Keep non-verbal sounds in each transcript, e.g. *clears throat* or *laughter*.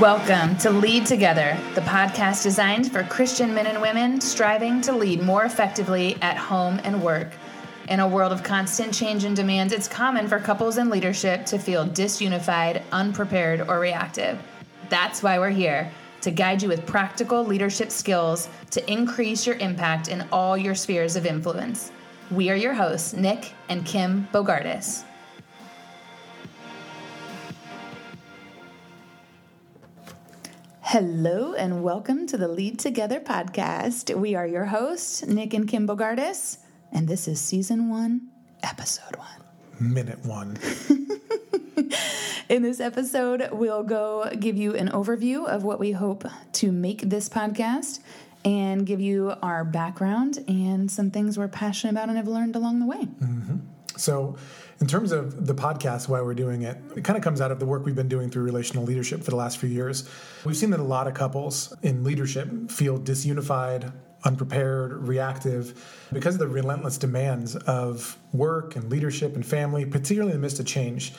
Welcome to Lead Together, the podcast designed for Christian men and women striving to lead more effectively at home and work. In a world of constant change and demands, it's common for couples in leadership to feel disunified, unprepared, or reactive. That's why we're here to guide you with practical leadership skills to increase your impact in all your spheres of influence. We are your hosts, Nick and Kim Bogardus. Hello and welcome to the Lead Together podcast. We are your hosts, Nick and Kim Bogardus, and this is season one, episode one. Minute one. *laughs* In this episode, we'll go give you an overview of what we hope to make this podcast and give you our background and some things we're passionate about and have learned along the way. Mm-hmm. So, in terms of the podcast, why we're doing it, it kind of comes out of the work we've been doing through relational leadership for the last few years. We've seen that a lot of couples in leadership feel disunified, unprepared, reactive because of the relentless demands of work and leadership and family, particularly in the midst of change.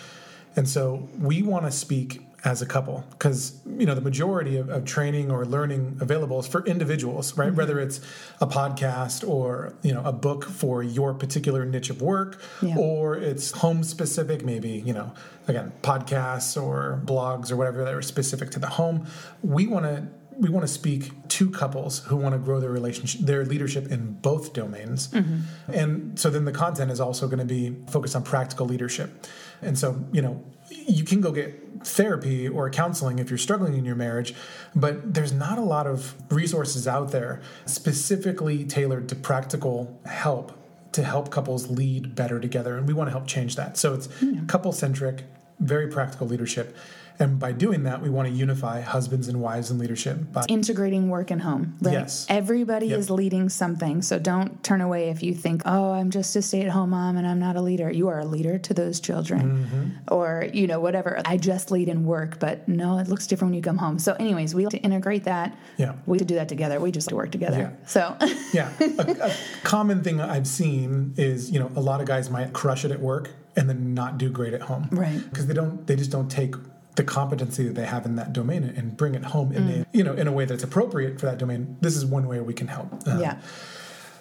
And so we want to speak as a couple because you know the majority of, of, training or learning available is for individuals right mm-hmm. whether it's a podcast or you know a book for your particular niche of work yeah. or it's home specific maybe you know again podcasts or blogs or whatever that are specific to the home we want to we want to speak to couples who want to grow their relationship their leadership in both domains mm-hmm. and so then the content is also going to be focused on practical leadership and so, you know, you can go get therapy or counseling if you're struggling in your marriage, but there's not a lot of resources out there specifically tailored to practical help to help couples lead better together. And we want to help change that. So it's mm. couple centric, very practical leadership. And by doing that, we want to unify husbands and wives in leadership. By integrating work and home. Right? Yes. Everybody yep. is leading something. So don't turn away if you think, oh, I'm just a stay at home mom and I'm not a leader. You are a leader to those children. Mm-hmm. Or, you know, whatever. I just lead in work, but no, it looks different when you come home. So, anyways, we like to integrate that. Yeah. We have to do that together. We just like to work together. Yeah. So, *laughs* yeah. A, a common thing I've seen is, you know, a lot of guys might crush it at work and then not do great at home. Right. Because they don't, they just don't take the competency that they have in that domain and bring it home in mm. a, you know in a way that's appropriate for that domain this is one way we can help um, yeah.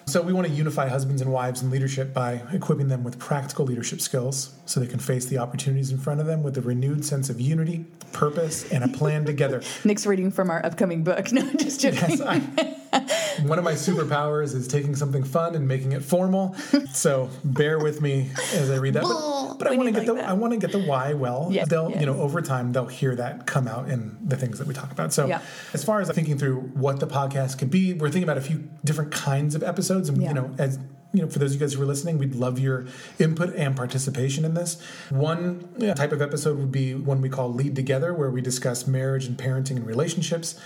So we want to unify husbands and wives in leadership by equipping them with practical leadership skills so they can face the opportunities in front of them with a renewed sense of unity purpose and a plan together. *laughs* Nick's reading from our upcoming book. *laughs* No just joking. Yes, I, *laughs* *laughs* one of my superpowers is taking something fun and making it formal so bear with me as i read that but, but I want to get like the that. I want to get the why well. They'll you know over time they'll hear that come out in the things that we talk about. So yeah. as far as thinking through what the podcast could be, we're thinking about a few different kinds of episodes, and you know as you know, for those of you guys who are listening, we'd love your input and participation in this. One type of episode would be one we call Lead Together, where we discuss marriage and parenting and relationships.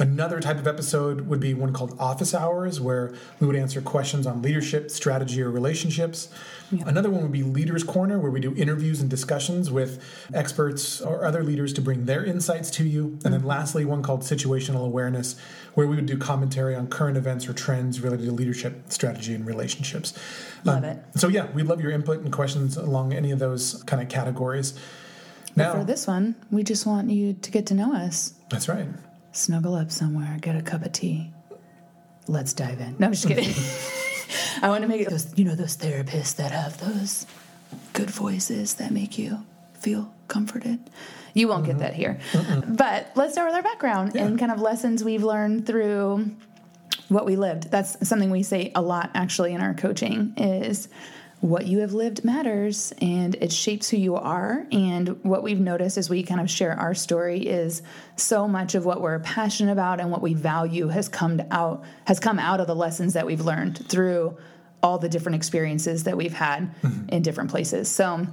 Another type of episode would be one called Office Hours, where we would answer questions on leadership, strategy, or relationships. Yeah. Another one would be Leaders Corner, where we do interviews and discussions with experts or other leaders to bring their insights to you. And mm-hmm. then lastly, one called Situational Awareness, where we would do commentary on current events or trends related to leadership, strategy, and relationships. Love um, it. So, yeah, we'd love your input and questions along any of those kind of categories. Now, but for this one, we just want you to get to know us. That's right snuggle up somewhere, get a cup of tea. Let's dive in. No, I'm just kidding. *laughs* *laughs* I want to make it those, you know, those therapists that have those good voices that make you feel comforted. You won't mm-hmm. get that here. Mm-mm. But let's start with our background yeah. and kind of lessons we've learned through what we lived. That's something we say a lot actually in our coaching is what you have lived matters and it shapes who you are. And what we've noticed as we kind of share our story is so much of what we're passionate about and what we value has come out has come out of the lessons that we've learned through all the different experiences that we've had mm-hmm. in different places. So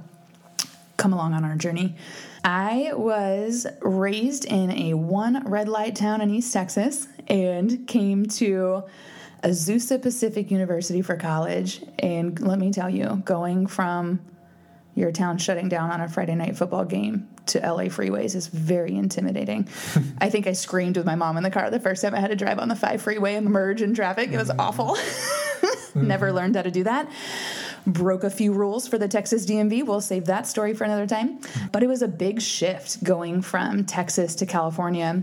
come along on our journey. I was raised in a one red light town in East Texas and came to Azusa Pacific University for college. And let me tell you, going from your town shutting down on a Friday night football game to LA freeways is very intimidating. *laughs* I think I screamed with my mom in the car the first time I had to drive on the 5 freeway and merge in traffic. It was mm-hmm. awful. *laughs* Never learned how to do that. broke a few rules for the Texas DMV. We'll save that story for another time. But it was a big shift going from Texas to California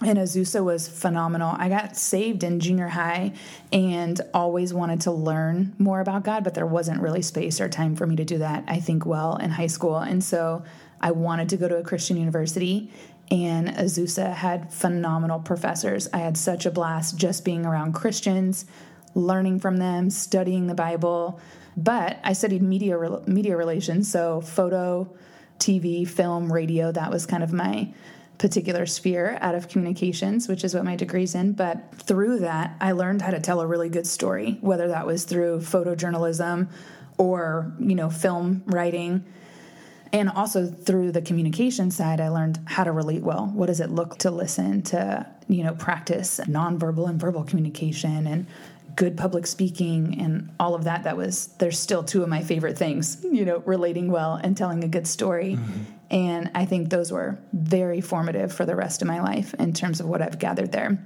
and Azusa was phenomenal. I got saved in junior high and always wanted to learn more about God, but there wasn't really space or time for me to do that, I think, well in high school. And so I wanted to go to a Christian university, and Azusa had phenomenal professors. I had such a blast just being around Christians, learning from them, studying the Bible. But I studied media media relations, so photo, TV, film, radio, that was kind of my particular sphere out of communications, which is what my degree's in. But through that, I learned how to tell a really good story, whether that was through photojournalism or, you know, film writing. And also through the communication side, I learned how to relate well. What does it look to listen, to, you know, practice nonverbal and verbal communication and good public speaking and all of that that was there's still two of my favorite things you know relating well and telling a good story mm-hmm. And i think those were very formative for the rest of my life in terms of what i've gathered there.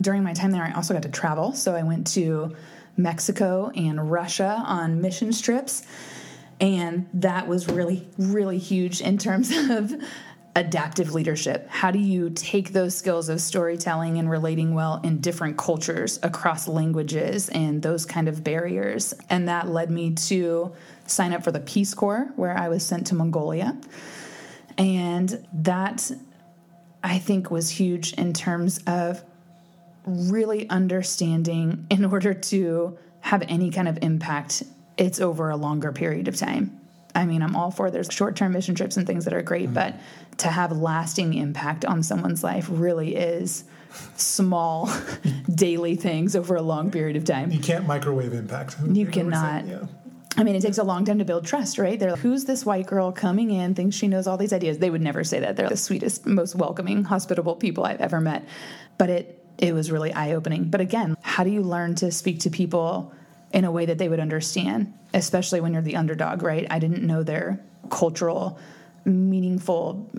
During my time there i also got to travel. So i went to mexico and russia on mission trips. And that was really really huge in terms *laughs* of adaptive leadership. How do you take those skills of storytelling and relating well in different cultures across languages and those kind of barriers? And that led me to sign up for the Peace Corps, where I was sent to Mongolia. And that I think was huge in terms of really understanding in order to have any kind of impact, it's over a longer period of time. I mean, I'm all for there's short term mission trips and things that are great, mm-hmm. but to have lasting impact on someone's life really is small *laughs* daily things over a long period of time. You can't microwave impact. You cannot. Yeah. I mean, it takes a long time to build trust, right? They're like, who's this white girl coming in, thinks she knows all these ideas? They would never say that. They're the sweetest, most welcoming, hospitable people I've ever met. But it it was really eye opening. But again, how do you learn to speak to people in a way that they would understand, especially when you're the underdog, right? I didn't know their cultural, meaningful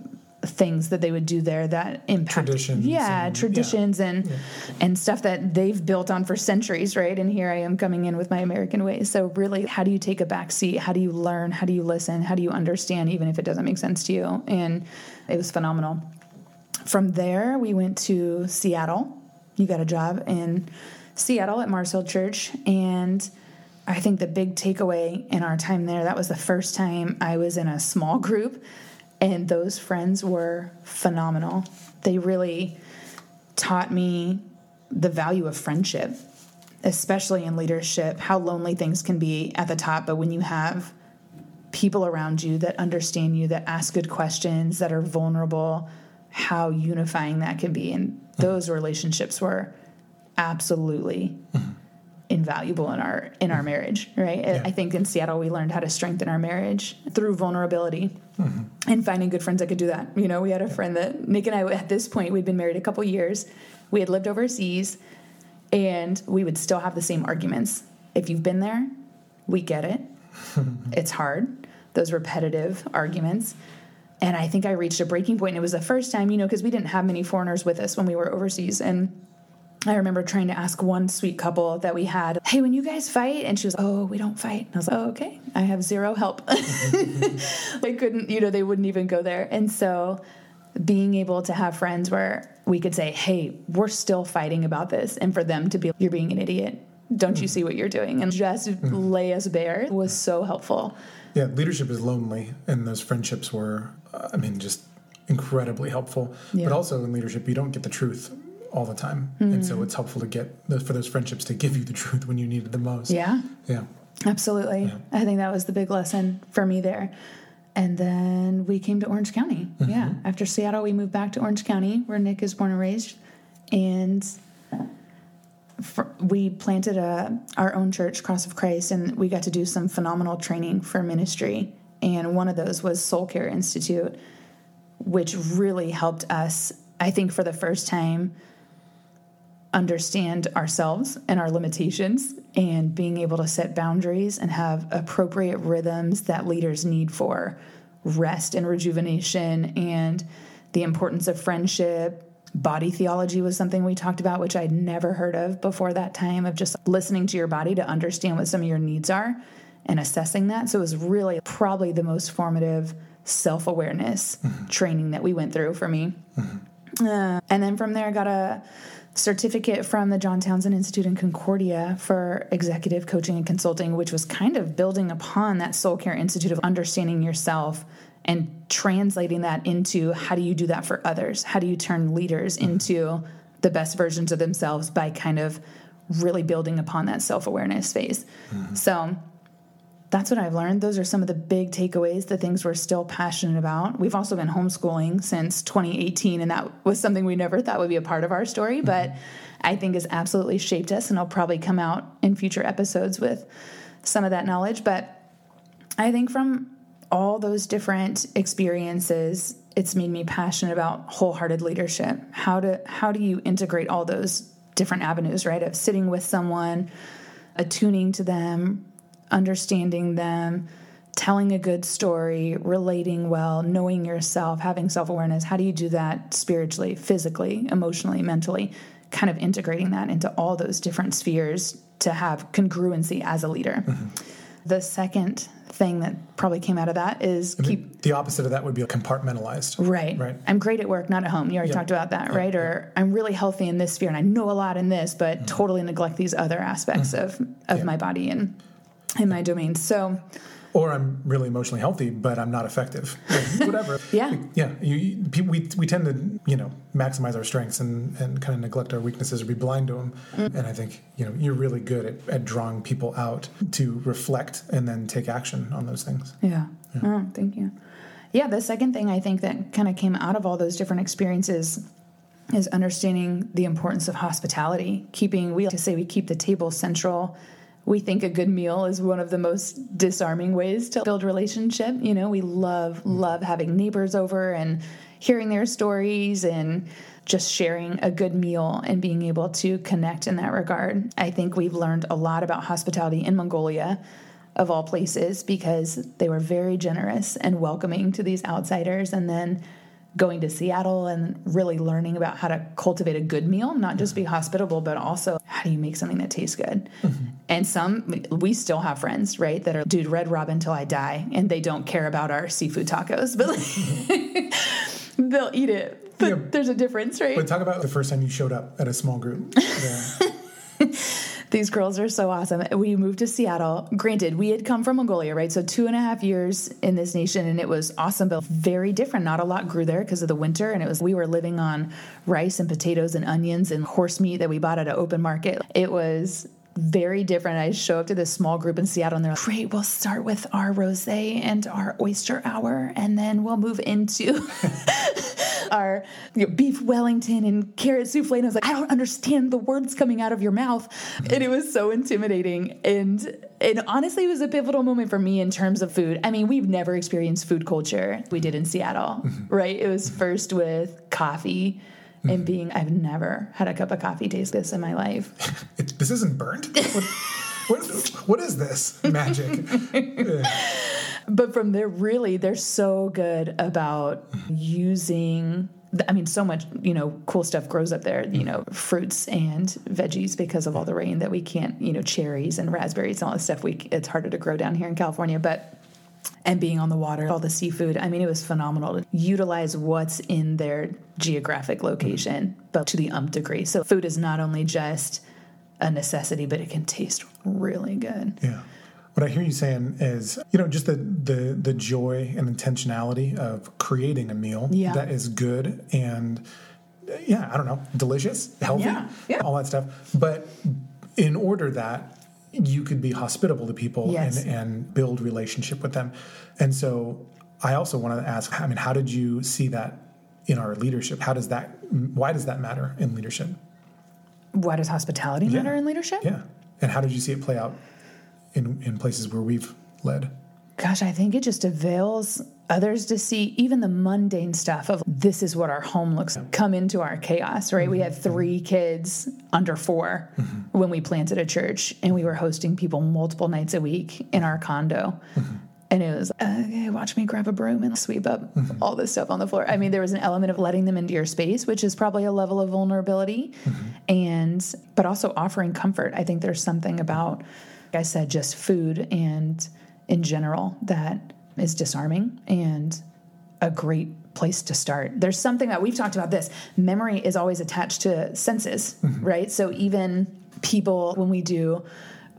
things that they would do there that impact traditions yeah and, traditions yeah. and yeah. and stuff that they've built on for centuries right? And here i am coming in with my american ways. So really how do you take a back seat? How do you learn? How do you listen? How do you understand even if it doesn't make sense to you? And it was phenomenal. From there we went to seattle. You got a job in Seattle at Mars Hill Church. And I think the big takeaway in our time there, that was the first time I was in a small group, and those friends were phenomenal. They really taught me the value of friendship, especially in leadership, how lonely things can be at the top, but when you have people around you that understand you, that ask good questions, that are vulnerable, how unifying that can be. And hmm. those relationships were absolutely mm-hmm. invaluable in our in our marriage right? Yeah. i think in seattle we learned how to strengthen our marriage through vulnerability mm-hmm. and finding good friends that could do that. You know we had a friend that nick and i at this point we'd been married a couple years. We had lived overseas and we would still have the same arguments. If you've been there we get it. *laughs* It's hard those repetitive arguments. And i think i reached a breaking point and it was the first time you know because we didn't have many foreigners with us when we were overseas and I remember trying to ask one sweet couple that we had, hey, when you guys fight? And she was, oh, we don't fight. And I was like, oh, okay. I have zero help. *laughs* they couldn't, you know, they wouldn't even go there. And so being able to have friends where we could say, hey, we're still fighting about this. And for them to be, you're being an idiot. Don't you mm-hmm. see what you're doing? And just mm-hmm. lay us bare was so helpful. Yeah, leadership is lonely. And those friendships were, uh, I mean, just incredibly helpful. Yeah. But also in leadership, you don't get the truth all the time, mm-hmm. and so it's helpful to get those, for those friendships to give you the *laughs* truth when you need it the most. Yeah, yeah, absolutely. Yeah. I think that was the big lesson for me there. And then we came to Orange County. Mm-hmm. Yeah, after Seattle, we moved back to Orange County, where Nick is born and raised, and we planted a our own church, Cross of Christ, and we got to do some phenomenal training for ministry. And one of those was Soul Care Institute, which really helped us. I think for the first time understand ourselves and our limitations and being able to set boundaries and have appropriate rhythms that leaders need for rest and rejuvenation and the importance of friendship. Body theology was something we talked about, which I'd never heard of before that time of just listening to your body to understand what some of your needs are and assessing that. So it was really probably the most formative self awareness training that we went through for me. Uh, and then from there, I got a certificate from the John Townsend Institute in Concordia for executive coaching and consulting, which was kind of building upon that Soul Care Institute of understanding yourself and translating that into how do you do that for others? How do you turn leaders mm-hmm. into the best versions of themselves by kind of really building upon that self awareness phase? Mm-hmm. So, that's what I've learned. Those are some of the big takeaways, the things we're still passionate about. We've also been homeschooling since 2018, and that was something we never thought would be a part of our story, mm-hmm. but I think has absolutely shaped us, and I'll probably come out in future episodes with some of that knowledge. But I think from all those different experiences, it's made me passionate about wholehearted leadership. How to how do you integrate all those different avenues, right? Of sitting with someone, attuning to them, understanding them, telling a good story, relating well, knowing yourself, having self awareness. How do you do that spiritually, physically, emotionally, mentally? Kind of integrating that into all those different spheres to have congruency as a leader. Mm-hmm. The second thing that probably came out of that is keep The opposite of that would be compartmentalized. Right. Right. I'm great at work, not at home. You already Yeah. talked about that, right? Or I'm really healthy in this sphere and I know a lot in this, but mm-hmm. totally neglect these other aspects mm-hmm. of, of my body and in my domain. So Or I'm really emotionally healthy, but I'm not effective. Like, *laughs* whatever. Yeah. Yeah. You, you, we, we tend to, you know, maximize our strengths and, and kind of neglect our weaknesses or be blind to them. Mm. And I think, you know, you're really good at, at drawing people out to reflect and then take action on those things. Yeah. Oh, thank you. Yeah, the second thing I think that kind of came out of all those different experiences is understanding the importance of hospitality. Keeping, we like to say we keep the table central. We think a good meal is one of the most disarming ways to build relationship. You know, we love, mm-hmm. love having neighbors over and hearing their stories and just sharing a good meal and being able to connect in that regard. I think we've learned a lot about hospitality in Mongolia of all places because they were very generous and welcoming to these outsiders and then going to Seattle and really learning about how to cultivate a good meal, not just be mm-hmm. hospitable, but also how do you make something that tastes good. Mm-hmm. And some, we still have friends, right, that are, dude, Red Robin till I die, and they don't care about our seafood tacos, but like, *laughs* they'll eat it. But Yeah. there's a difference, right? But talk about the first time you showed up at a small group. *laughs* Yeah. These girls are so awesome. We moved to Seattle. Granted, we had come from Mongolia, right? So two and a half years in this nation, and it was awesome, but very different. Not a lot grew there because of the winter, and it was we were living on rice and potatoes and onions and horse meat that we bought at an open market. It was very different. I show up to this small group in Seattle, and they're like, "Great, we'll start with our rosé and our oyster hour, and then we'll move into." *laughs* *laughs* our you know, beef Wellington and carrot souffle. And I was like, I don't understand the words coming out of your mouth. And it was so intimidating. And and honestly, it was a pivotal moment for me in terms of food. I mean, we've never experienced food culture. We did in Seattle, mm-hmm. right? It was first with coffee and mm-hmm. being, I've never had a cup of coffee taste this in my life. *laughs* It, this isn't burnt? What, what, what is this magic? *laughs* but from there really they're so good about using I mean, so much, you know, cool stuff grows up there, you mm. know, fruits and veggies because of all the rain that we can't, you know, cherries and raspberries and all this stuff. We, it's harder to grow down here in California, but, and being on the water, all the seafood. I mean, it was phenomenal to utilize what's in their geographic location, mm-hmm. but to the umph degree. So food is not only just a necessity, but it can taste really good. Yeah. What I hear you saying is, you know, just the the the joy and intentionality of creating a meal Yeah. that is good and yeah, I don't know, delicious, healthy, Yeah, yeah. all that stuff. But in order that you could be hospitable to people Yes. and, and build relationship with them. And so I also want to ask, I mean, how did you see that in our leadership? How does that why does that matter in leadership? Why does hospitality matter in leadership? Yeah. And how did you see it play out in in places where we've led? Gosh, I think it just avails others to see even the mundane stuff of this is what our home looks like come into our chaos, right? We mm-hmm. had three kids under 4 mm-hmm. when we planted a church and we were hosting people multiple nights a week in our condo. Mm-hmm. And it was, okay, watch me grab a broom and sweep up all this stuff on the floor. I mean, there was an element of letting them into your space, which is probably a level of vulnerability, and but also offering comfort. I think there's something about I said, just food and in general that is disarming and a great place to start. There's something that we've talked about this. Memory is always attached to senses, mm-hmm. right? So even people, when we do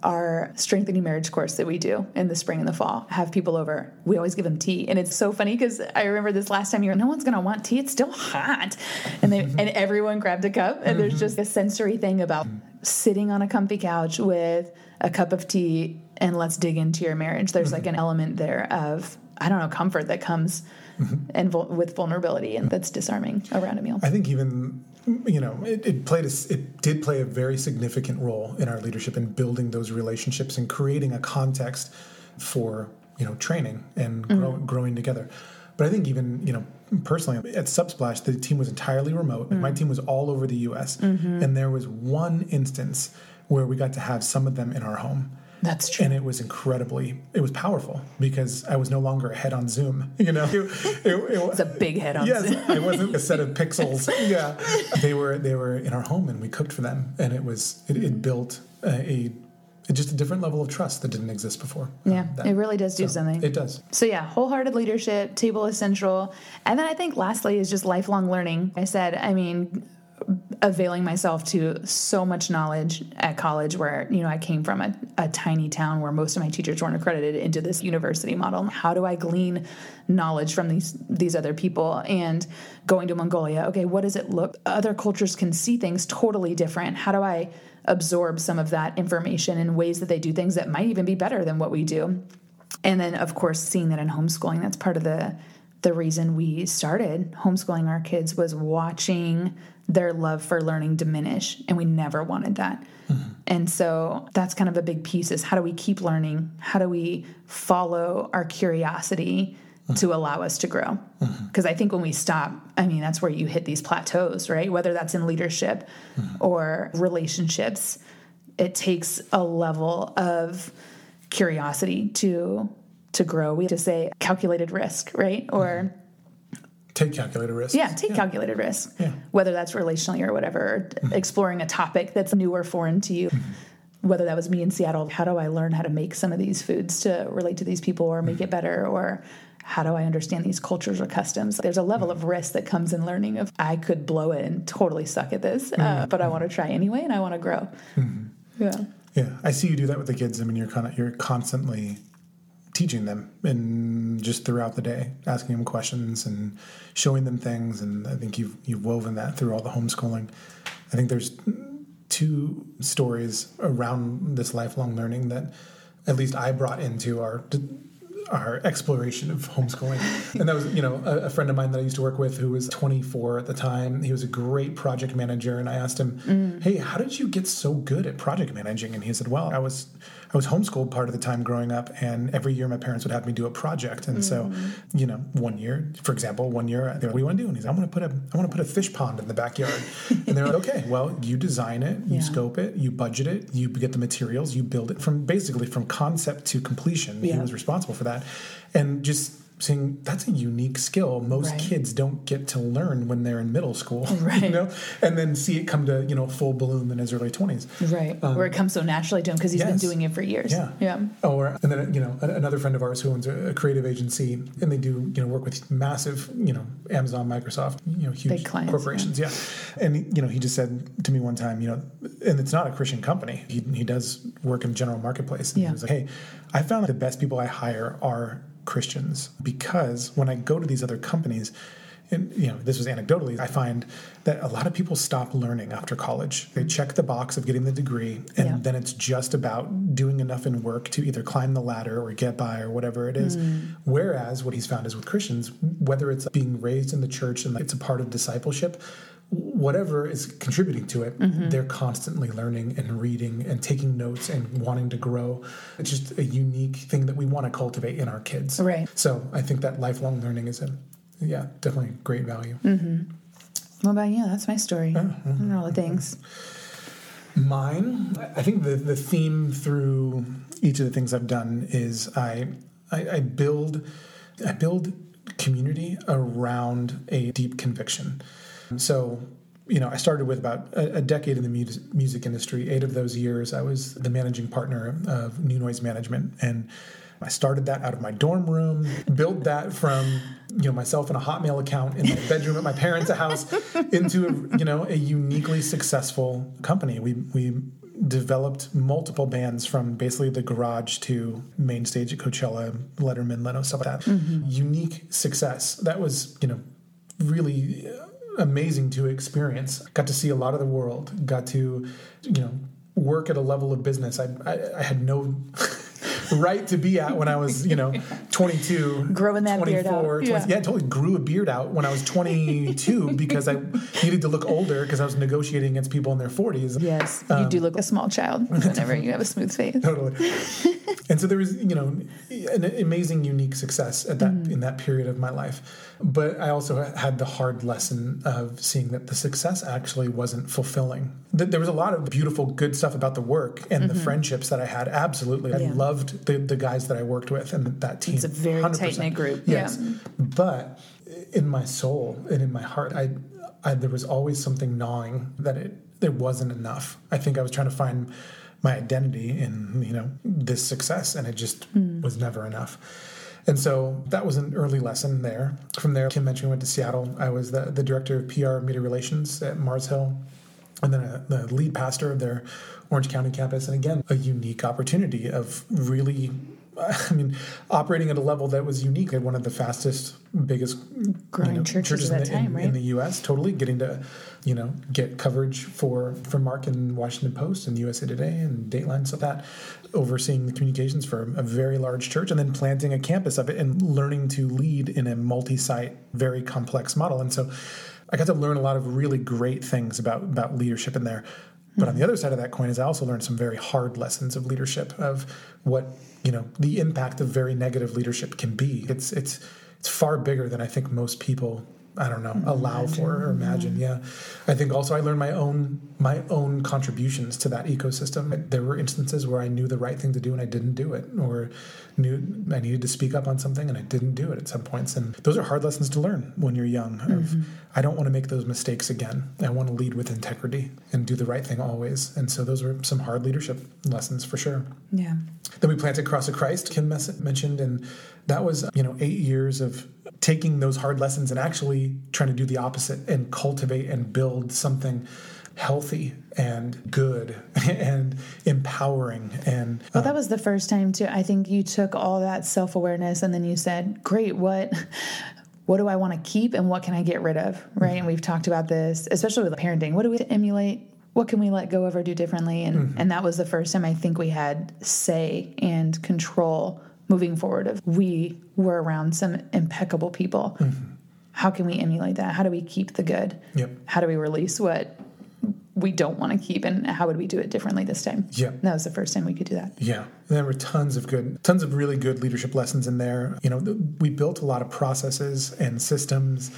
our strengthening marriage course that we do in the spring and the fall have people over we always give them tea and it's so funny because i remember this last time you're no one's going to want tea it's still hot and they mm-hmm. and everyone grabbed a cup and there's mm-hmm. just a sensory thing about mm-hmm. Sitting on a comfy couch with a cup of tea and let's dig into your marriage there's like an element there of i don't know comfort that comes mm-hmm. and vul- with vulnerability and that's disarming around a meal i think even you know, it, it, played a, it did play a very significant role in our leadership in building those relationships and creating a context for you know training and grow, mm-hmm. growing together. But I think even you know personally at Subsplash, the team was entirely remote. Mm-hmm. My team was all over the U.S. Mm-hmm. and there was one instance where we got to have some of them in our home. That's true. And it was incredibly, it was powerful because I was no longer a head on Zoom. *laughs* You know, *laughs* it, it, it was a big head on yes, Zoom. I wasn't a set of *laughs* pixels. Yeah, they were they were in our home and we cooked for them, and it was it, it built a, a just a different level of trust that didn't exist before. Yeah, um, it really does do so something. It does. So yeah, wholehearted leadership, table is central, and then I think lastly is just lifelong learning. I said, I mean, availing myself to so much knowledge at college where you know i came from a, a, tiny town where most of my teachers weren't accredited into this university model. How do i glean knowledge from these these other people? And going to mongolia okay what does it look? Other cultures can see things totally different. How do i absorb some of that information in ways that they do things that might even be better than what we do? And then of course seeing that in homeschooling that's part of the the reason we started homeschooling our kids was watching their love for learning diminish and we never wanted that mm-hmm. and so that's kind of a big piece is how do we keep learning how do we follow our curiosity mm-hmm. to allow us to grow because mm-hmm. i think when we stop i mean that's where you hit these plateaus right whether that's in leadership mm-hmm. or relationships it takes a level of curiosity to to grow we have to say calculated risk right or mm-hmm take calculated risk. Yeah, take yeah. calculated risk. Yeah. Whether that's relationally or whatever, mm-hmm. exploring a topic that's new or foreign to you. Mm-hmm. Whether that was me in Seattle, how do I learn how to make some of these foods to relate to these people or make mm-hmm. it better or how do I understand these cultures or customs? There's a level of risk that comes in learning of I could blow it and totally suck at this, uh, mm-hmm. but I want to try anyway and I want to grow. Mm-hmm. Yeah. Yeah, I see you do that with the kids. I mean, you're kind of you're constantly teaching them and just throughout the day, asking them questions and showing them things. And I think you've you've woven that through all the homeschooling. I think there's two stories around this lifelong learning that at least I brought into our our exploration of homeschooling. *laughs* and that was, you know, a, a, friend of mine that I used to work with who was 24 at the time. He was a great project manager, and I asked him, mm. "Hey, how did you get so good at project managing?" And he said, "Well, I was I was homeschooled part of the time growing up, and every year my parents would have me do a project. And mm. so, you know, one year, for example, one year, like, "What do you want to do?" And he's, "I want to put a I want to put a fish pond in the backyard." and they're like, "Okay, well, you design it, you yeah. scope it, you budget it, you get the materials, you build it from basically from concept to completion." Yeah. He was responsible for that, and just saying that's a unique skill. Most right. kids don't get to learn when they're in middle school *laughs* right. you know? And then see it come to you know full bloom in his early 20s right. Um, where it comes so naturally to him because he's yes. been doing it for years. Yeah. Yeah. Or and then you know another friend of ours who owns a creative agency and they do you know work with massive you know amazon microsoft you know huge clients, corporations. yeah. yeah. And you know he just said to me one time you know and it's not a christian company. He, he does work in general marketplace. And yeah. he was like hey i found the best people i hire are Christians because when I go to these other companies, and you know this was anecdotally i find that a lot of people stop learning after college they check the box of getting the degree and yeah. then it's just about doing enough in work to either climb the ladder or get by or whatever it is mm. whereas what he's found is with christians whether it's being raised in the church and it's a part of discipleship whatever is contributing to it, mm-hmm. they're constantly learning and reading and taking notes and wanting to grow. It's just a unique thing that we want to cultivate in our kids. Right. So I think that lifelong learning is a, yeah, definitely great value. Mm-hmm. What about you? That's my story. Uh, all the things. Mine, I think the, the theme through each of the things I've done is I, I, I build I build community around a deep conviction. So you know, I started with about a, a decade in the mu- music industry. Eight of those years, I was the managing partner of New Noise Management, and I started that out of my dorm room, built that from you know myself in a Hotmail account in my bedroom at my parents' house into a, you know a uniquely successful company. We we developed multiple bands from basically the garage to main stage at Coachella, Letterman, Leno, stuff like that. Mm-hmm. Unique success. That was you know really amazing to experience. Got to see a lot of the world. Got to you know work at a level of business I, I, I had no right to be at when I was, you know, 22. Growing that 24, beard out. 20, yeah. yeah, I totally grew a beard out when I was 22 *laughs* because I needed to look older because I was negotiating against people in their 40s. Yes, um, you do look a small child *laughs* whenever you have a smooth face. Totally. and so there was, you know, an amazing, unique success at that mm-hmm. in that period of my life. But I also had the hard lesson of seeing that the success actually wasn't fulfilling. There was a lot of beautiful, good stuff about the work and mm-hmm. the friendships that I had. Absolutely, I loved the, the guys that I worked with and that team. It's a very tight knit group. Yes. Yeah. But in my soul and in my heart, I, I there was always something gnawing that it it wasn't enough. I think I was trying to find my identity in you know this success, and it just mm. was never enough. And so that was an early lesson there. From there, Kim mentioned we went to Seattle. I was the, the director of PR media relations at Mars Hill, and then a, the lead pastor of their Orange County campus. And again, a unique opportunity of really I mean, operating at a level that was unique at one of the fastest, biggest growing you know, churches, churches in, the, time, in, right? in, the U.S. Totally getting to, you know, get coverage for for Mark in Washington Post and USA Today and Dateline, like that, overseeing the communications for a very large church, and then planting a campus of it and learning to lead in a multi-site, very complex model. And so, I got to learn a lot of really great things about about leadership in there. But on the other side of that coin is I also learned some very hard lessons of leadership of what you know the impact of very negative leadership can be. It's it's it's far bigger than I think most people I don't know mm-hmm. allow for or imagine. Yeah, I think also I learned my own my own contributions to that ecosystem. There were instances where I knew the right thing to do and I didn't do it, or knew I needed to speak up on something and I didn't do it at some points. And those are hard lessons to learn when you're young. Mm-hmm. Of, I don't want to make those mistakes again. I want to lead with integrity and do the right thing always. And so those were some hard leadership lessons for sure. Yeah. Then we planted Cross of Christ. Kim mentioned, and that was you know eight years of taking those hard lessons and actually trying to do the opposite and cultivate and build something healthy and good *laughs* and empowering and well that um, was the first time too. I think you took all that self-awareness and then you said great what what do i want to keep and what can i get rid of? Right? Mm-hmm. and we've talked about this especially with parenting. What do we emulate? What can we let go of or do differently? And mm-hmm. and that was the first time i think we had say and control moving forward of we were around some impeccable people. Mm-hmm. how can we emulate that? How do we keep the good? Yep. how do we release what we don't want to keep and how would we do it differently this time? Yeah. That was the first time we could do that. Yeah. There were tons of good tons of really good leadership lessons in there. You know we built a lot of processes and systems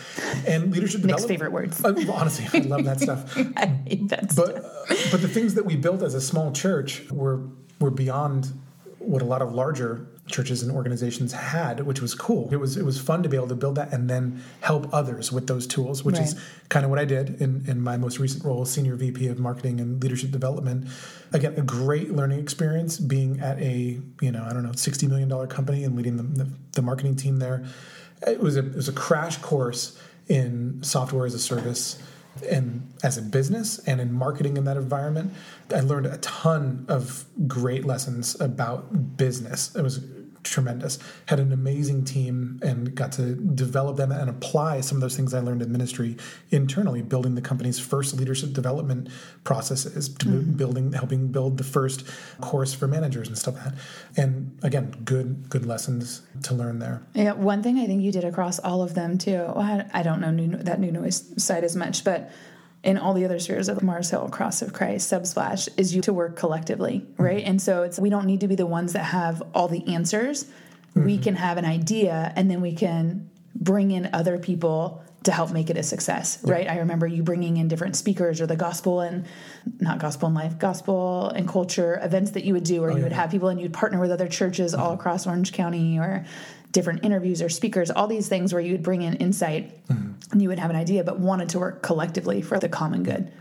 and leadership Nick's favorite words. Uh, honestly i love that stuff. *laughs* I hate that but uh, but the things that we built as a small church were were beyond what a lot of larger churches and organizations had, which was cool. It was it was fun to be able to build that and then help others with those tools, which right. is kind of what I did in, in my most recent role senior VP of marketing and leadership development. Again, a great learning experience being at a, you know, I don't know, sixty million dollar company and leading the, the, the marketing team there. It was a it was a crash course in software as a service and as a business and in marketing in that environment, I learned a ton of great lessons about business. It was tremendous. Had an amazing team and got to develop them and apply some of those things I learned in ministry internally, building the company's first leadership development processes, mm-hmm. building, helping build the first course for managers and stuff like that. And again, good, good lessons to learn there. Yeah, one thing I think you did across all of them too. Well, I don't know new, that new noise side as much, but in all the other spheres of Mars Hill, Cross of Christ, Subsplash, is you to work collectively, right? Mm-hmm. And so it's we don't need to be the ones that have all the answers. Mm-hmm. We can have an idea and then we can bring in other people to help make it a success, yeah. right? I remember you bringing in different speakers or the gospel and not gospel and life, gospel and culture events that you would do, or oh, you yeah. would have people and you'd partner with other churches mm-hmm. all across Orange County or different interviews or speakers, all these things where you would bring in insight mm-hmm. and you would have an idea, but wanted to work collectively for the common good.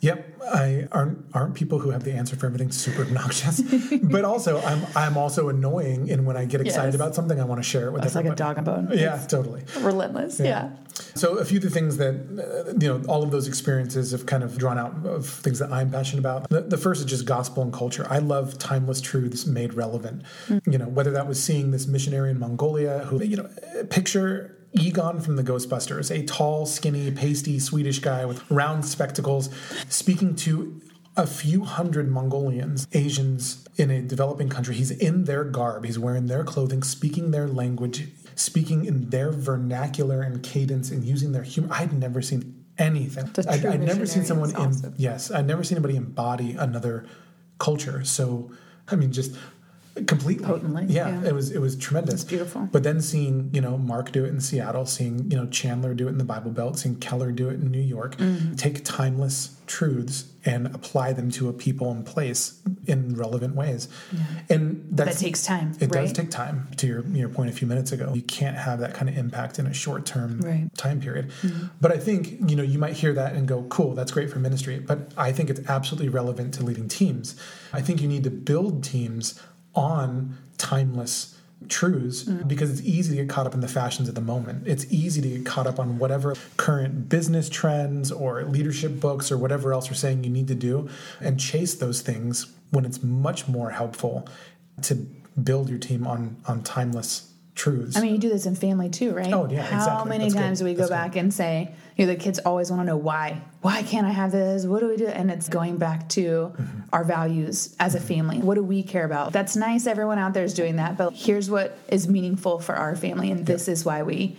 Yep, I aren't aren't people who have the answer for everything super obnoxious, *laughs* but also I'm I'm also annoying, and when I get excited Yes. about something, I want to share it with It's like a dog and bone. Yeah, totally. Relentless. Yeah. So a few of the things that uh, you know, all of those experiences have kind of drawn out of things that I'm passionate about. The, the first is just gospel and culture. I love timeless truths made relevant. You know, whether that was seeing this missionary in Mongolia who, you know, picture Egon from the Ghostbusters, a tall, skinny, pasty Swedish guy with round spectacles, speaking to a few hundred Mongolians, Asians in a developing country. He's in their garb, he's wearing their clothing, speaking their language, speaking in their vernacular and cadence, and using their humor. I'd never seen anything. I'd, I'd never seen someone in, yes, I'd never seen anybody embody another culture. So, I mean, just completely Potently, yeah, yeah. it was it was tremendous It's beautiful. but then seeing you know mark do it in seattle seeing you know chandler do it in the bible belt seeing keller do it in new york Mm-hmm. take timeless truths and apply them to a people and place in relevant ways and that's That takes time. it right? does take time to your, your point a few minutes ago you can't have that kind of impact in a short term Right. Mm-hmm. time period but i think you know you might hear that and go cool that's great for ministry but i think it's absolutely relevant to leading teams i think you need to build teams on timeless truths mm. because it's easy to get caught up in the fashions of the moment. It's easy to get caught up on whatever current business trends or leadership books or whatever else are saying you need to do and chase those things when it's much more helpful to build your team on on timeless truths I mean, you do this in family too, right? Oh, yeah, How exactly. many That's good. times do we go That's good. back and say, you know, the kids always want to know why. Why can't I have this? What do we do? And it's going back to Mm-hmm. our values as a family. What do we care about? That's nice. Everyone out there is doing that, but here's what is meaningful for our family, and this is why we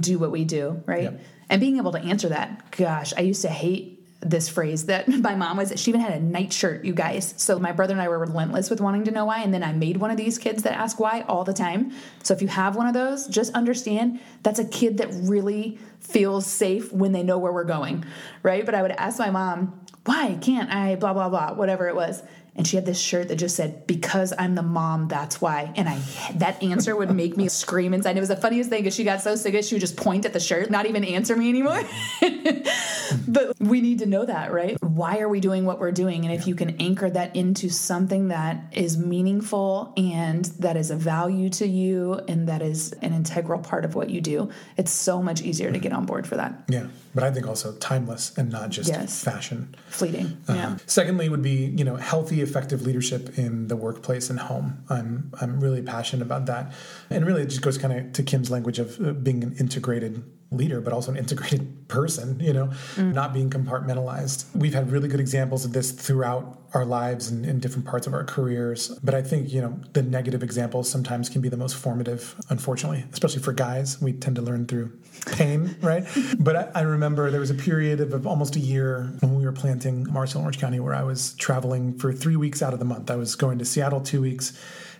do what we do, right? Yep. And being able to answer that. Gosh, I used to hate this phrase that *laughs* my mom was she even had a nightshirt you guys. So my brother and i were relentless with wanting to know why. And then i made one of these kids that ask why all the time. So if you have one of those just understand that's a kid that really feels safe when they know where we're going right? But i would ask my mom why can't i blah blah blah whatever it was and she had this shirt that just said because i'm the mom that's why and i that answer would make me scream inside it was the funniest thing because she got so sick of she would just point at the shirt not even answer me anymore *laughs* but we need to know that, right? Why are we doing what we're doing? And if you can anchor that into something that is meaningful and that is a value to you and that is an integral part of what you do, it's so much easier to get on board for that. yeah but i think also timeless and not just Yes. fashion Fleeting. Uh-huh. Yeah. Secondly, would be you know healthy, effective leadership in the workplace and home. I'm I'm really passionate about that, and really it just goes kind of to Kim's language of uh, being an integrated leader, but also an integrated *laughs* person. You know, mm. not being compartmentalized. We've had really good examples of this throughout our lives and in different parts of our careers. But I think you know the negative examples sometimes can be the most formative. Unfortunately, especially for guys, we tend to learn through pain, *laughs* right? But I, I remember there was a period of, of almost a year when we were planting Mars Hill, Orange County, where I was traveling for three weeks out of the month. I was going to Seattle two weeks,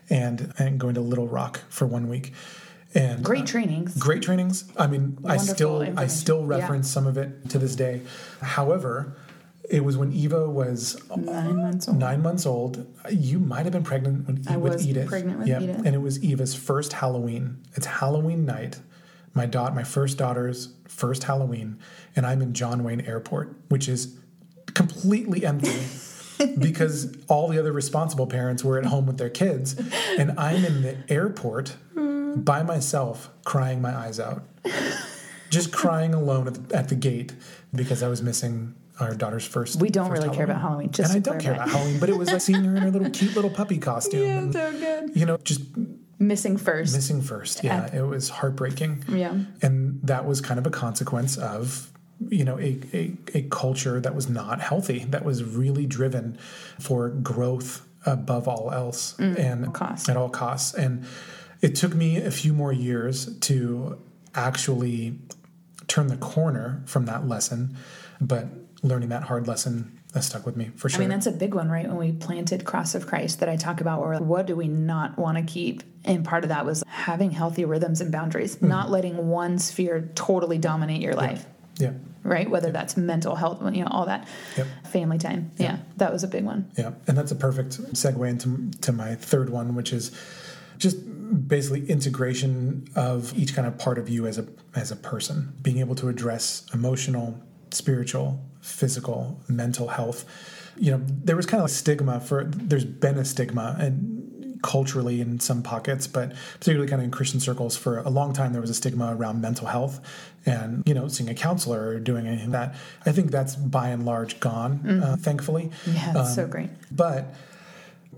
and and going to Little Rock for one week. And Great uh, trainings. great trainings. I mean, I still I still Yeah. reference some of it to this day. However, it was when Eva was Nine months old. nine months old. You might have been pregnant when, I with was Edith. pregnant with Yep. Edith. and it was Eva's first Halloween. It's Halloween night. My daughter, my first daughter's first Halloween, and I'm in John Wayne Airport, which is completely empty. *laughs* because all the other responsible parents were at home with their kids, and I'm in the airport by myself, crying my eyes out, just crying alone at the, at the gate because I was missing our daughter's first. We don't first really care about Halloween, just and I don't care about Halloween, but it was like seeing her in her little cute little puppy costume. and, so good. you know, just Missing first. missing first. Yeah, it was heartbreaking. Yeah. And that was kind of a consequence of, you know, a, a, a culture that was not healthy, that was really driven for growth above all else mm, and cost. at all costs. And it took me a few more years to actually turn the corner from that lesson, but learning that hard lesson has stuck with me for sure. I mean, that's a big one, right? When we planted Cross of Christ that I talk about, where what do we not want to keep? And part of that was having healthy rhythms and boundaries, mm-hmm. not letting one sphere totally dominate your life, yeah. right? Whether that's mental health, you know, all that, Yep. family time. Yeah, that was a big one. Yeah, and that's a perfect segue into to my third one, which is just basically integration of each kind of part of you as a as a person, being able to address emotional, spiritual, physical, mental health. You know, there was kind of a stigma for there's been a stigma and culturally in some pockets, but particularly kind of in Christian circles for a long time there was a stigma around mental health and you know seeing a counselor or doing anything like that. I think that's by and large gone, mm. uh, thankfully. Yeah, that's um, so great. But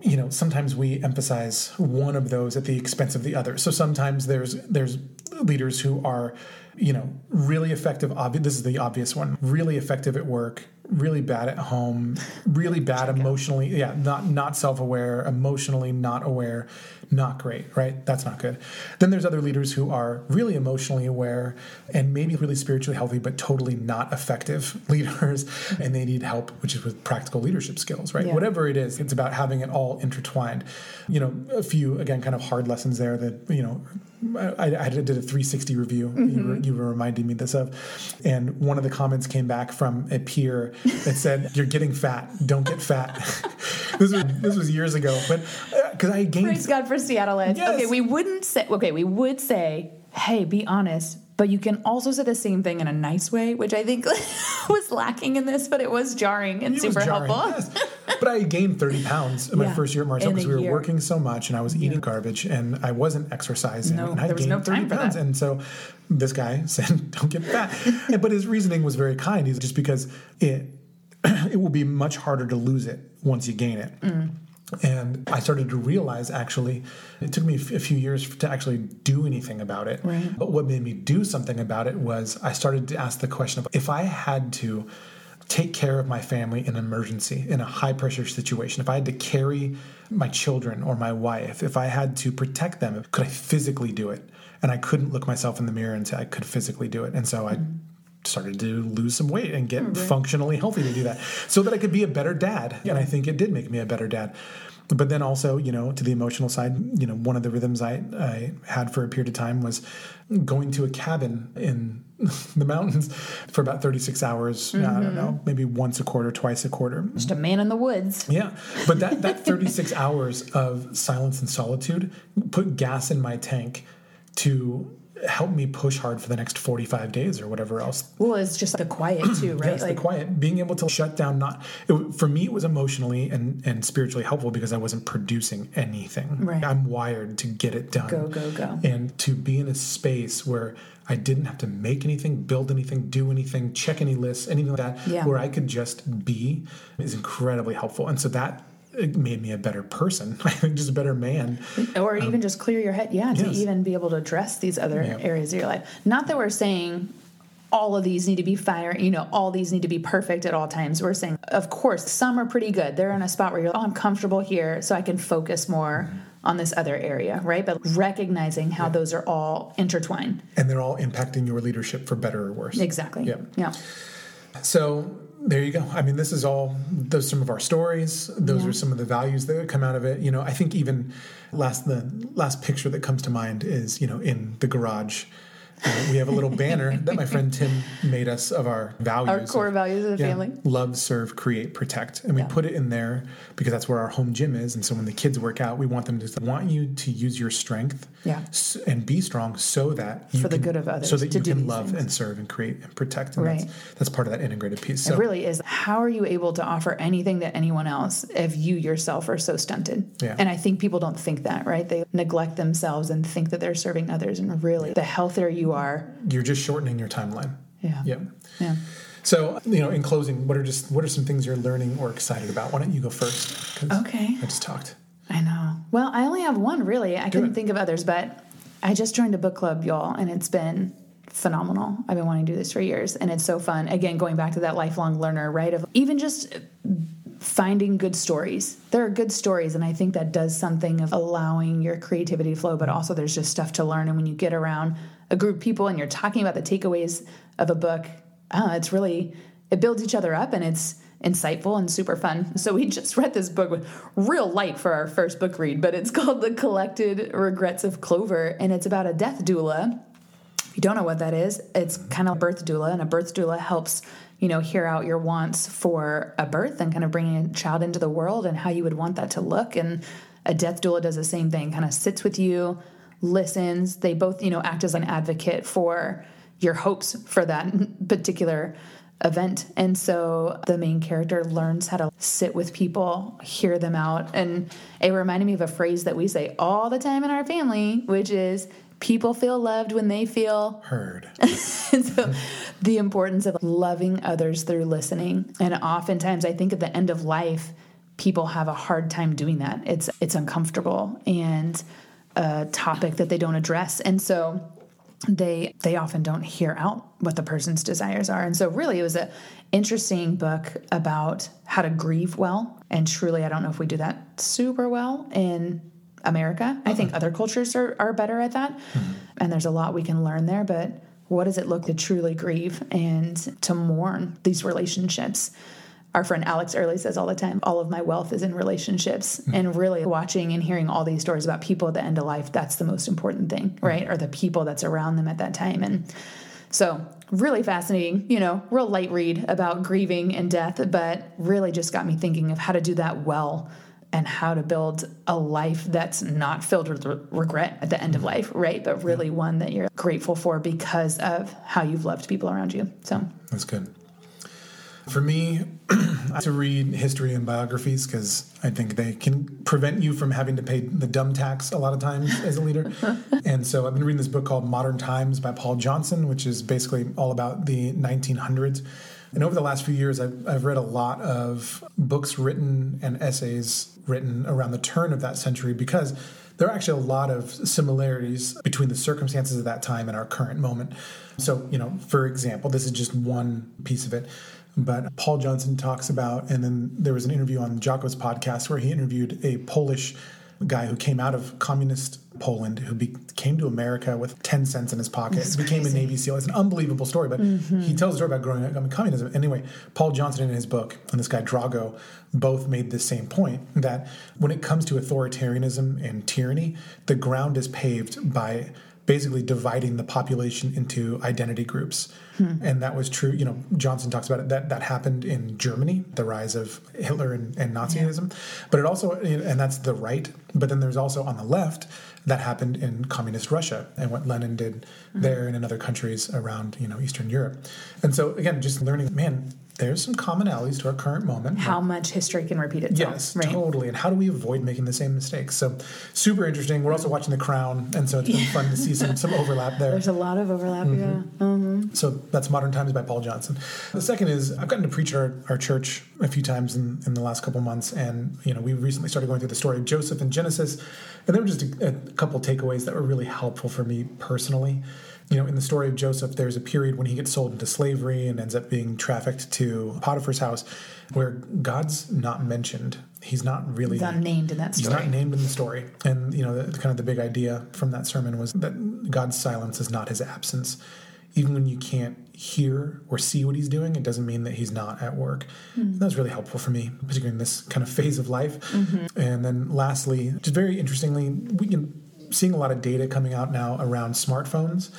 you know sometimes we emphasize one of those at the expense of the other so sometimes there's there's leaders who are you know really effective obvi- this is the obvious one really effective at work really bad at home, really bad emotionally. Yeah, not not self-aware, emotionally not aware, not great, right? That's not good. Then there's other leaders who are really emotionally aware and maybe really spiritually healthy, but totally not effective *laughs* leaders, and they need help, which is with practical leadership skills, right? Yeah. Whatever it is, it's about having it all intertwined. You know, a few again kind of hard lessons there that you know I, I, did a 360 review. Mm-hmm. You, were, you, were, reminding me this of, and one of the comments came back from a peer that said, *laughs* "You're getting fat. Don't get fat." *laughs* this was this was years ago, but because uh, I gained. Praise God for Seattle Yes. Okay, we wouldn't say. Okay, we would say, "Hey, be honest." But you can also say the same thing in a nice way, which I think *laughs* was lacking in this, but it was jarring and it super jarring, helpful. Yes. But I gained 30 pounds in yeah, my first year at Mars Hill because we were year. working so much and I was eating yeah. garbage and I wasn't exercising. No, and I there was no time 30 pounds. That. And so this guy *laughs* said, don't get fat. *laughs* but his reasoning was very kind. He's just because it, *clears throat* it will be much harder to lose it once you gain it. Mm. And I started to realize actually, it took me a few years to actually do anything about it. Right. But what made me do something about it was I started to ask the question of if I had to take care of my family in an emergency, in a high pressure situation, if I had to carry my children or my wife, if I had to protect them, could I physically do it? And I couldn't look myself in the mirror and say I could physically do it. And so I started to lose some weight and get mm-hmm. functionally healthy to do that so that I could be a better dad. And I think it did make me a better dad. But then also, you know, to the emotional side, you know, one of the rhythms I, I had for a period of time was going to a cabin in *laughs* the mountains for about 36 hours. Mm-hmm. I don't mm-hmm. know, maybe once a quarter, twice a quarter. Just a man in the woods. Yeah. But that, that 36 hours of silence and solitude put gas in my tank to help me push hard for the next 45 days or whatever else. Well, it's just the quiet *clears throat* too, right? yes, like, the quiet. Being able to shut down, not, it, for me, it was emotionally and, and spiritually helpful because I wasn't producing anything. Right. I'm wired to get it done. Go, go, go. And to be in a space where I didn't have to make anything, build anything, do anything, check any lists, anything like that, yeah. where I could just be is incredibly helpful. And so that it made me a better person. *laughs* I think just a better man. Or even um, just clear your head. Yeah, to yes. even be able to address these other yeah. areas of your life. Not that we're saying all of these need to be fire, you know, all these need to be perfect at all times. We're saying, of course, some are pretty good. They're in a spot where you're, oh, I'm comfortable here, so I can focus more on this other area, right? But recognizing how yeah. those are all intertwined. And they're all impacting your leadership for better or worse. Exactly. Yeah. Yeah. So there you go. I mean, this is all those some of our stories. Those yeah. are some of the values that come out of it. You know, I think even last the last picture that comes to mind is you know in the garage uh, we have a little banner that my friend Tim made us of our values. Our core of, values of the yeah, family. Love, serve, create, protect. And we yeah. put it in there because that's where our home gym is. And so when the kids work out, we want them to want you to use your strength yeah. and be strong so that you For the can, good of others. So that you can love things. and serve and create and protect. And right. that's, that's part of that integrated piece. So, it really is. How are you able to offer anything to anyone else if you yourself are so stunted? Yeah. And I think people don't think that, right? They neglect themselves and think that they're serving others. And really, the healthier you are, you're just shortening your timeline. Yeah. Yeah. Yeah. So, you know, in closing, what are just what are some things you're learning or excited about? Why don't you go first? Okay. I just talked. I know. Well, I only have one really. I Do couldn't it. think of others, but I just joined a book club, y'all, and it's been phenomenal. I've been wanting to do this for years, and it's so fun. Again, going back to that lifelong learner, right? Of even just finding good stories. There are good stories, and I think that does something of allowing your creativity to flow, but also there's just stuff to learn. And when you get around a group of people and you're talking about the takeaways of a book, oh, it's really, it builds each other up and it's insightful and super fun. *laughs* So we just read this book with real light for our first book read, but it's *laughs* called The Collected Regrets of Clover, and it's about a death doula. If you don't know what that is, it's kind of a birth doula, and a birth doula helps you know, hear out your wants for a birth and kind of bringing a child into the world and how you would want that to look. And a death doula does the same thing, kind of sits with you, listens. They both, you know, act as an advocate for your hopes for that *laughs* particular event. And so the main character learns how to sit with people, hear them out. And it reminded me of a phrase that we say all the time in our family, which is people feel loved when they feel Heard. *laughs* and so the importance of loving others through listening. And oftentimes I think at the end of life, people have a hard time doing that. It's it's uncomfortable and a topic that they don't address. And so they they often don't hear out what the person's desires are. And so really it was a interesting book about how to grieve well. And truly I don't know if we do that super well in America. I think mm-hmm. other cultures are, are better at that. Mm-hmm. And there's a lot we can learn there, but what does it look to truly grieve and to mourn these relationships? Our friend Alex Early says all the time, all of my wealth is in relationships. Hmm. And really watching and hearing all these stories about people at the end of life, that's the most important thing, hmm. right? Or the people that's around them at that time. And so, really fascinating, you know, real light read about grieving and death, but really just got me thinking of how to do that well and how to build a life that's not filled with re- regret at the end of hmm. life, right? But really one that you're grateful for because of how you've loved people around you. So, That's good. For me, *clears throat* I to read history and biographies because I think they can prevent you from having to pay the dumb tax a lot of times as a leader. *laughs* and so I've been reading this book called Modern Times by Paul Johnson, which is basically all about the 1900s. And over the last few years, I've, I've read a lot of books written and essays written around the turn of that century because there are actually a lot of similarities between the circumstances of that time and our current moment. So, you know, for example, this is just one piece of it. But Paul Johnson talks about, and then there was an interview on Jocko's podcast where he interviewed a Polish guy who came out of communist Poland, who be, came to America with 10 cents in his pocket, That's became crazy. a Navy SEAL. It's an unbelievable story, but mm-hmm. he tells a story about growing up in communism. Anyway, Paul Johnson in his book and this guy Drago both made the same point that when it comes to authoritarianism and tyranny, the ground is paved by basically dividing the population into identity groups. Hmm. And that was true. You know, Johnson talks about it. That that happened in Germany, the rise of Hitler and, and Nazism. But it also, and that's the right. But then there's also on the left that happened in communist Russia and what Lenin did hmm. there and in other countries around you know Eastern Europe. And so again, just learning, man, there's some commonalities to our current moment. how much history can repeat itself, Yes, right? totally. And how do we avoid making the same mistakes? So, super interesting. We're also watching The Crown, and so it's been fun to see some, some overlap there. There's a lot of overlap, Mm-hmm. yeah. So that's Modern Times by Paul Johnson. The second is I've gotten to preach our, our church a few times in, in the last couple months, and you know we recently started going through the story of Joseph and Genesis, and there were just a, a couple takeaways that were really helpful for me personally. You know, in the story of Joseph, there's a period when he gets sold into slavery and ends up being trafficked to Potiphar's house, where God's not mentioned. He's not really He's not named in that story. He's not named in the story. And, you know, the, kind of the big idea from that sermon was that God's silence is not his absence. Even when you can't hear or see what he's doing, it doesn't mean that he's not at work. Hmm. That was really helpful for me, particularly in this kind of phase of life. Mm-hmm. And then lastly, just very interestingly, we can seeing a lot of data coming out now around smartphones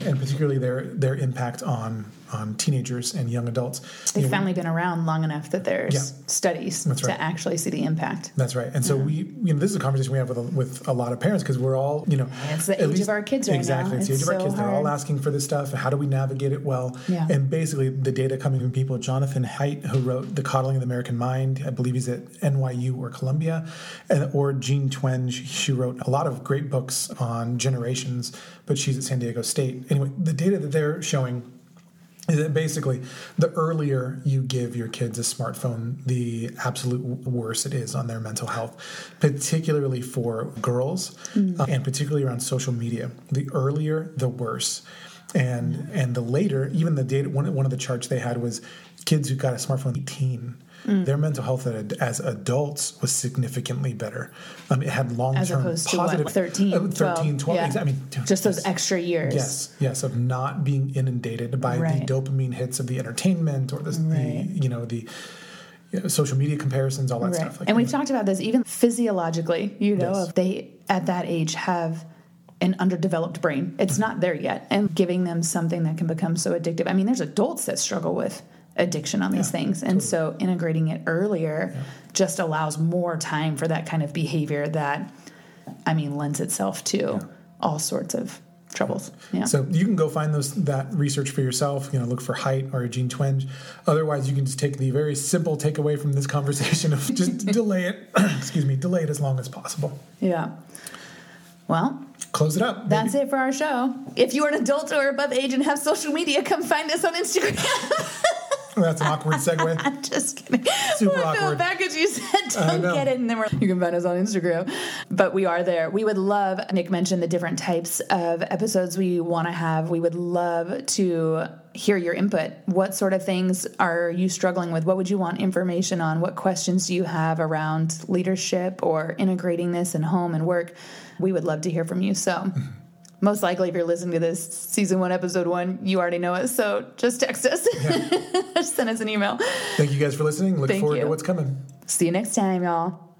and particularly their their impact on on teenagers and young adults. They've You know, finally been around long enough that there's Yeah. studies right. to actually see the impact. That's right. And so we, you know, this is a conversation we have with a, with a lot of parents because we're all, you know, It's the age of our kids right now. exactly. It's the age It's of our so kids. They're all asking for this stuff. How do we navigate it well? Yeah. And basically, the data coming from people. Jonathan Haidt, who wrote "The Coddling of the American Mind," I believe he's at NYU or Columbia, and or Jean Twenge. She wrote a lot of great books on generations, but she's at San Diego State. Anyway, the data that they're showing basically the earlier you give your kids a smartphone the absolute worse it is on their mental health particularly for girls mm. uh, and particularly around social media. The earlier the worse. And and the later even the data one, one of the charts they had was kids who got a smartphone 18 Mm. Their mental health as adults was significantly better. Um, it had long term positive. To 13, uh, 13 12, 12 yeah. I mean, just yes. those extra years. Yes, yes, of not being inundated by right. the dopamine hits of the entertainment or the, right. the you know, the social media comparisons, all that right. stuff. Like, and we've know. talked about this even physiologically. You know, yes. they at that age have an underdeveloped brain. It's mm-hmm. not there yet, and giving them something that can become so addictive. I mean, there's adults that struggle with addiction on these Yeah, things. And so integrating it earlier just allows more time for that kind of behavior that I mean lends itself to all sorts of troubles. Yeah. So you can go find those that research for yourself. You know, look for Haidt or a Jean Twenge. Otherwise, you can just take the very simple takeaway from this conversation of *laughs* just delay it. *clears throat* excuse me, delay it as long as possible. yeah. Well, Close it up. that's it for our show. If you are an adult or above age and have social media, come find us on Instagram. *laughs* That's an awkward segue. *laughs* I'm just kidding. Super Well, awkward. bad because you said don't get it, and then we're, you can find us on Instagram. But we are there. We would love. Nick mentioned the different types of episodes we want to have. We would love to hear your input. What sort of things are you struggling with? What would you want information on? What questions do you have around leadership or integrating this in home and work? We would love to hear from you. So. *laughs* Most likely, if you're listening to this season one, episode one, you already know us. So just text us, just *laughs* send us an email. Thank you guys for listening. Look Thank forward you. to what's coming. See you next time, y'all.